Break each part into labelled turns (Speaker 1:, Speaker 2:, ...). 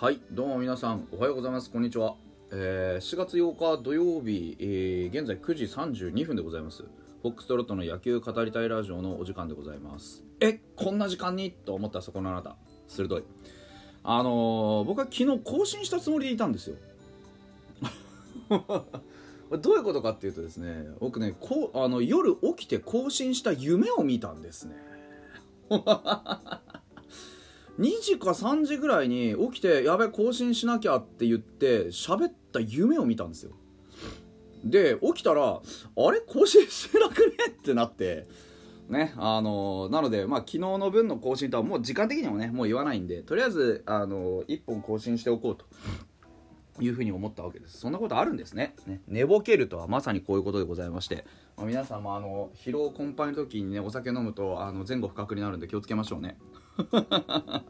Speaker 1: はいどうも皆さんおはようございます。こんにちは、えー、4月8日土曜日、えー、現在9時32分でございます。フォックストロットの野球語りたいラジオのお時間でございます。えこんな時間に？と思ったそこのあなた。鋭い。あのー、僕は昨日更新したつもりでいたんですよ。どういうことかっていうとですね僕ねこうあの夜起きて更新した夢を見たんですね。2時か3時ぐらいに起きてやべ更新しなきゃって言って喋った夢を見たんですよ。で起きたらあれ？更新してなくね？ってなって。ねあのなのでまあ昨日の分の更新とはもう時間的にもねもう言わないんでとりあえずあの1本更新しておこうと。いうふうに思ったわけです。そんなことあるんですね。ね寝ぼけるとはまさにこういうことでございまして、まあ、皆さんもあの疲労困憊の時にねお酒飲むとあの前後不覚になるんで気をつけましょうね。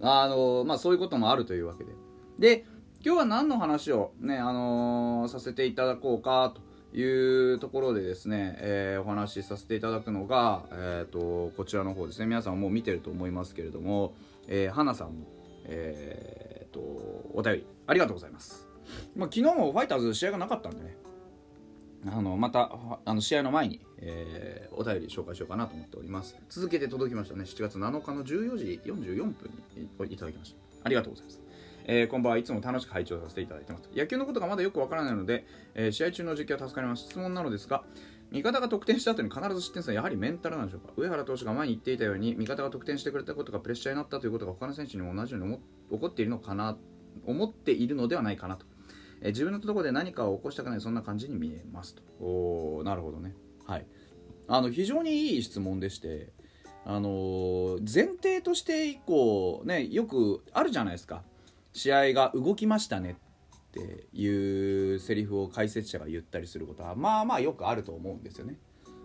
Speaker 1: あのまあそういうこともあるというわけで。で今日は何の話をねあのー、させていただこうかというところでですね、えー、お話しさせていただくのが、えーと、こちらの方ですね。皆さんもう見てると思いますけれども、えー、花さんの、えーと、お便りありがとうございます、まあ、昨日もファイターズ試合がなかったんでね。あのまたあの試合の前に、えー、お便り紹介しようかなと思っております。続けて届きましたね。7月7日の14時44分にいただきました。ありがとうございます。えー、こんばんはいつも楽しく拝聴させていただいてます。野球のことがまだよくわからないので、えー、試合中の実況は助かります。質問なのですが味方が得点した後に必ず失点するのはやはりメンタルなんでしょうか？上原投手が前に言っていたように味方が得点してくれたことがプレッシャーになったということが他の選手にも同じように起こっているのかな思っているのではないかなと。え自分のとこで何かを起こしたくないそんな感じに見えますと。おなるほどね。はい。あの非常にいい質問でしてあの、前提として以降ねよくあるじゃないですか。試合が動きましたねっていうセリフを解説者が言ったりすることはまあまあよくあると思うんですよね。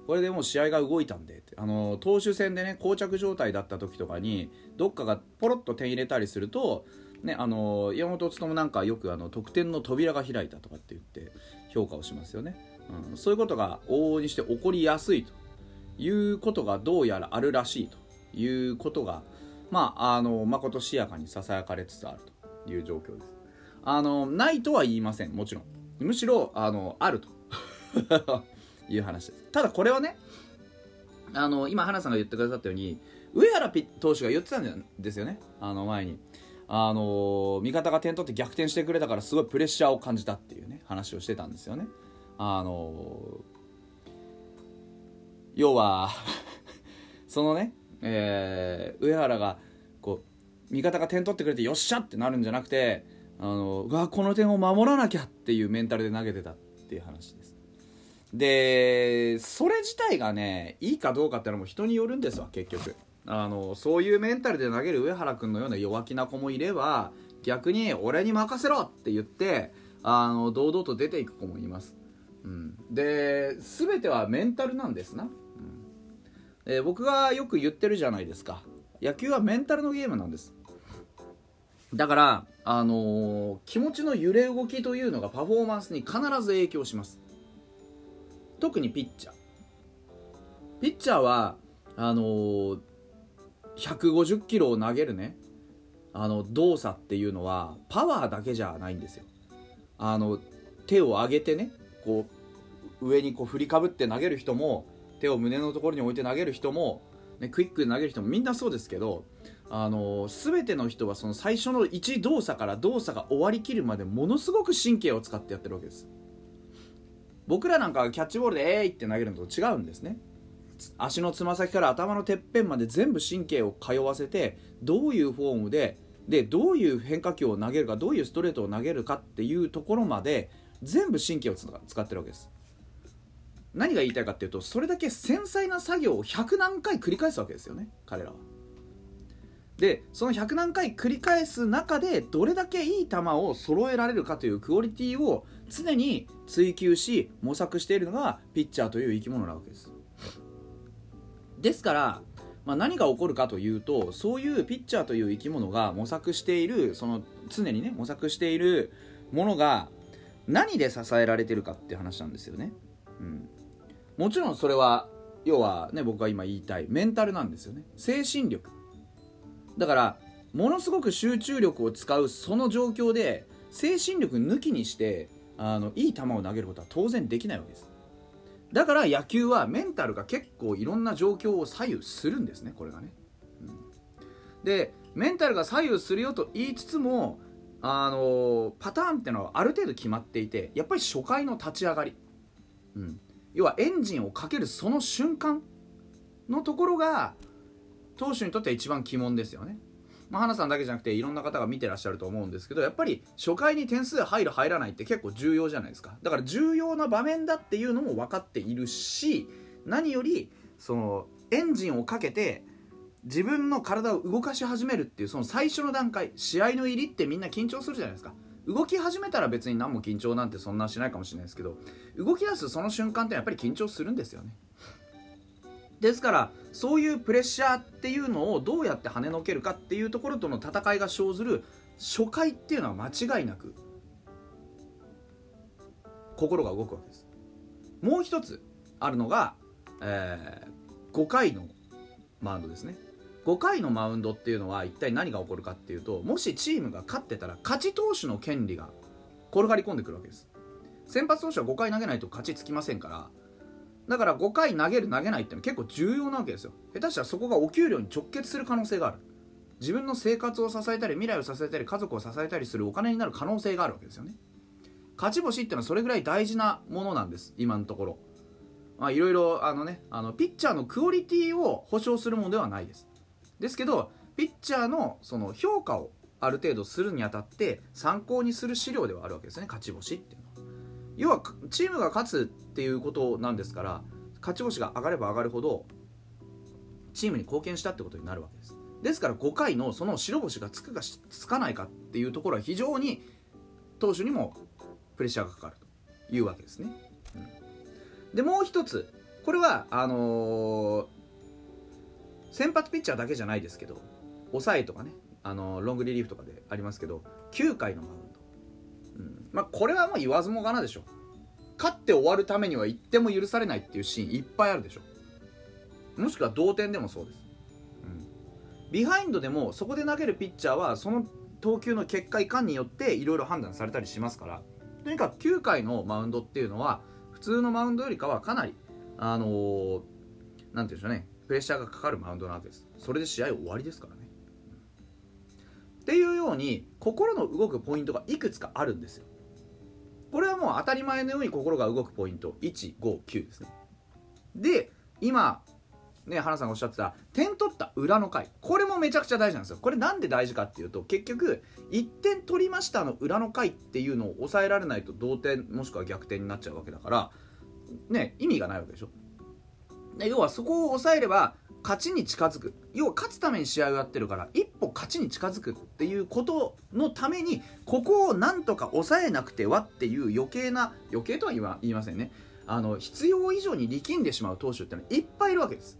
Speaker 1: これでもう試合が動いたんであの投手戦でね膠着状態だった時とかにどっかがポロッと点入れたりするとね、あの山本勉なんかよくあの得点の扉が開いたとかって言って評価をしますよね、うん、そういうことが往々にして起こりやすいということがどうやらあるらしいということがまああのまことしやかにささやかれつつあるという状況です。あのないとは言いません。もちろん。むしろあのあるという話です。ただこれはねあの今花さんが言ってくださったように上原投手が言ってたんですよね。あの前に。あの味方が点取って逆転してくれたからすごいプレッシャーを感じたっていうね話をしてたんですよね。あの要は そのね、えー、上原がこう味方が点取ってくれてよっしゃってなるんじゃなくてあのうわこの点を守らなきゃっていうメンタルで投げてたっていう話です。でそれ自体がねいいかどうかっていうのも人によるんですわ結局。あのそういうメンタルで投げる上原君のような弱気な子もいれば逆に俺に任せろって言ってあの堂々と出ていく子もいます、うん、で全てはメンタルなんですな、うん。え僕がよく言ってるじゃないですか。野球はメンタルのゲームなんです。だから、あのー、気持ちの揺れ動きというのがパフォーマンスに必ず影響します。特にピッチャー。ピッチャーはあのー150キロを投げるねあの動作っていうのはパワーだけじゃないんですよあの手を上げてねこう上にこう振りかぶって投げる人も手を胸のところに置いて投げる人も、ね、クイックで投げる人もみんなそうですけどあの全ての人はその最初の1動作から動作が終わりきるまでものすごく神経を使ってやってるわけです僕らなんかキャッチボールで「えい!」って投げるのと違うんですね足のつま先から頭のてっぺんまで全部神経を通わせてどういうフォームででどういう変化球を投げるかどういうストレートを投げるかっていうところまで全部神経を使ってるわけです。何が言いたいかっていうとそれだけ繊細な作業を100何回繰り返すわけですよね彼らは。でその100何回繰り返す中でどれだけいい球を揃えられるかというクオリティを常に追求し模索しているのがピッチャーという生き物なわけです。ですから、まあ、何が起こるかというとそういうピッチャーという生き物が模索しているその常にね模索しているものが何で支えられてるかって話なんですよね、うん、もちろんそれは要はね僕が今言いたいメンタルなんですよね。精神力。だからものすごく集中力を使うその状況で精神力抜きにしてあのいい球を投げることは当然できないわけです。だから野球はメンタルが結構いろんな状況を左右するんですねこれがね、うん、でメンタルが左右するよと言いつつもあのパターンってのはある程度決まっていてやっぱり初回の立ち上がり、うん、要はエンジンをかけるその瞬間のところが投手にとっては一番鬼門ですよね。まあ、花さんだけじゃなくていろんな方が見てらっしゃると思うんですけどやっぱり初回に点数入る入らないって結構重要じゃないですか。だから重要な場面だっていうのも分かっているし何よりそのエンジンをかけて自分の体を動かし始めるっていうその最初の段階試合の入りってみんな緊張するじゃないですか。動き始めたら別に何も緊張なんてそんなしないかもしれないですけど動き出すその瞬間ってやっぱり緊張するんですよね。ですからそういうプレッシャーっていうのをどうやって跳ねのけるかっていうところとの戦いが生ずる初回っていうのは間違いなく心が動くわけです。もう一つあるのが、えー、5回のマウンドですね。5回のマウンドっていうのは一体何が起こるかっていうともしチームが勝ってたら勝ち投手の権利が転がり込んでくるわけです。先発投手は5回投げないと勝ちつきませんからだから5回投げる投げないってのは結構重要なわけですよ。下手したらそこがお給料に直結する可能性がある。自分の生活を支えたり未来を支えたり家族を支えたりするお金になる可能性があるわけですよね。勝ち星っていうのはそれぐらい大事なものなんです。今のところ。まあいろいろあのねあのピッチャーのクオリティを保証するものではないです。ですけどピッチャーのその評価をある程度するにあたって参考にする資料ではあるわけですね。勝ち星っていうのは。要はチームが勝つっていうことなんですから勝ち星が上がれば上がるほどチームに貢献したってことになるわけです。ですから5回のその白星がつくかつかないかっていうところは非常に投手にもプレッシャーがかかると。いうわけですね、うん、でもう一つこれはあのー、先発ピッチャーだけじゃないですけど抑えとかね、あのー、ロングリリーフとかでありますけど9回のマウンド、まあ、これはもう言わずもがなでしょ。勝って終わるためには1点も許されないっていうシーンいっぱいあるでしょ。もしくは同点でもそうです、うん、ビハインドでもそこで投げるピッチャーはその投球の結果いかんによっていろいろ判断されたりしますから。とにかく9回のマウンドっていうのは普通のマウンドよりかはかなりあのー、なんていうんでしょうね。プレッシャーがかかるマウンドなわけです。それで試合終わりですからね。っていうように心の動くポイントがいくつかあるんですよ。これはもう当たり前のように心が動くポイント。159ですね。で今ね花さんがおっしゃってた点取った裏の回。これもめちゃくちゃ大事なんですよ。これなんで大事かっていうと結局1点取りましたの裏の回っていうのを抑えられないと同点もしくは逆転になっちゃうわけだからね意味がないわけでしょ。で要はそこを抑えれば勝ちに近づく。要は勝つために試合をやってるから一歩勝ちに近づくっていうことのためにここをなんとか抑えなくてはっていう余計な余計とは言いませんね。あの必要以上に力んでしまう投手ってのはいっぱいいるわけです。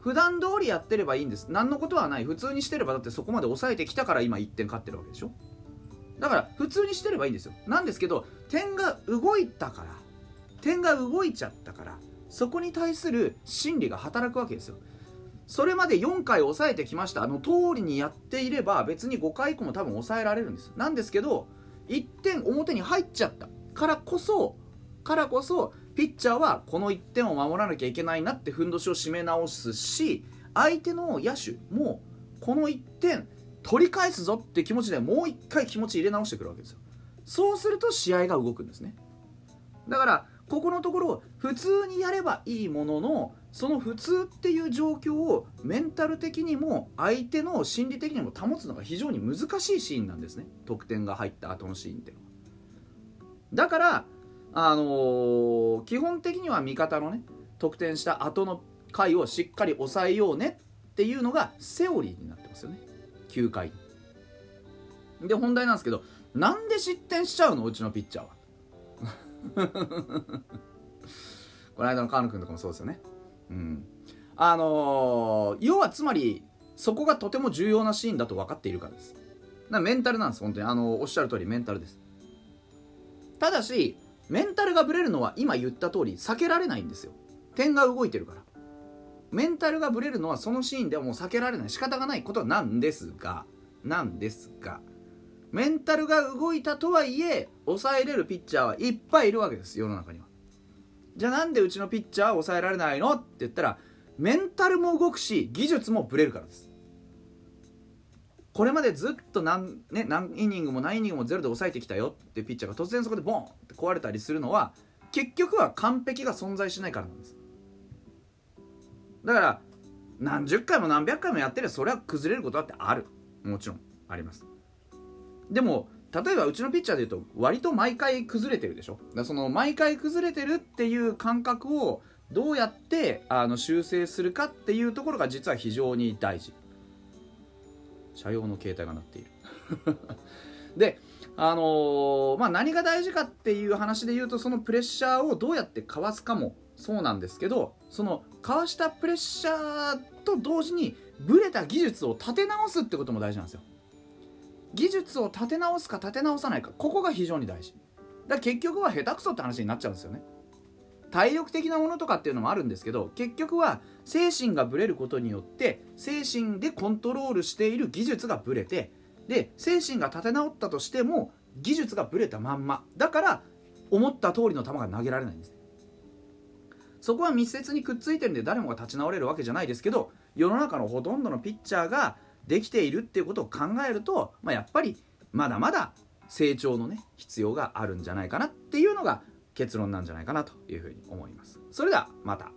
Speaker 1: 普段通りやってればいいんです。何のことはない。普通にしてればだってそこまで抑えてきたから今1点勝ってるわけでしょ。だから普通にしてればいいんですよ。なんですけど点が動いたから点が動いちゃったからそこに対する心理が働くわけですよ。それまで4回抑えてきました。あの通りにやっていれば別に5回以降も多分抑えられるんです。なんですけど1点表に入っちゃった。からこそからこそピッチャーはこの1点を守らなきゃいけないなってふんどしを締め直すし相手の野手もこの1点取り返すぞって気持ちでもう1回気持ち入れ直してくるわけですよ。そうすると試合が動くんですね。だからここのところ普通にやればいいもののその普通っていう状況をメンタル的にも相手の心理的にも保つのが非常に難しいシーンなんですね。得点が入った後のシーンってのは。だからあのー、基本的には味方のね得点した後の回をしっかり抑えようねっていうのがセオリーになってますよね。9回。で本題なんですけどなんで失点しちゃうの？うちのピッチャーは。この間の河野君とかもそうですよね。うん。あのー、要はつまり、そこがとても重要なシーンだと分かっているからです。だメンタルなんです、本当に。あのー、おっしゃる通りメンタルです。ただし、メンタルがブレるのは今言った通り避けられないんですよ。点が動いてるから。メンタルがブレるのはそのシーンではもう避けられない仕方がないことなんですがなんですがメンタルが動いたとはいえ抑えれるピッチャーはいっぱいいるわけです世の中には。じゃあなんでうちのピッチャーは抑えられないの？って言ったらメンタルも動くし技術もブレるからです。これまでずっと何,、ね、何イニングも何イニングもゼロで抑えてきたよってピッチャーが突然そこでボンって壊れたりするのは結局は完璧が存在しないからなんです。だから何十回も何百回もやってるそれは崩れることだってある。もちろんあります。でも例えばうちのピッチャーでいうと割と毎回崩れてるでしょ？だその毎回崩れてるっていう感覚をどうやってあの修正するかっていうところが実は非常に大事。車用の携帯が鳴っている。であのー、まあ何が大事かっていう話で言うとそのプレッシャーをどうやってかわすかも。そうなんですけどそのかわしたプレッシャーと同時にブレた技術を立て直すってことも大事なんですよ。技術を立て直すか立て直さないかここが非常に大事。だから結局は下手くそって話になっちゃうんですよね。体力的なものとかっていうのもあるんですけど結局は精神がブレることによって精神でコントロールしている技術がブレてで精神が立て直ったとしても技術がブレたまんま。だから思った通りの球が投げられないんです。そこは密接にくっついてるんで誰もが立ち直れるわけじゃないですけど世の中のほとんどのピッチャーができているっていうことを考えると、まあ、やっぱりまだまだ成長のね必要があるんじゃないかなっていうのが結論なんじゃないかなというふうに思います。それではまた。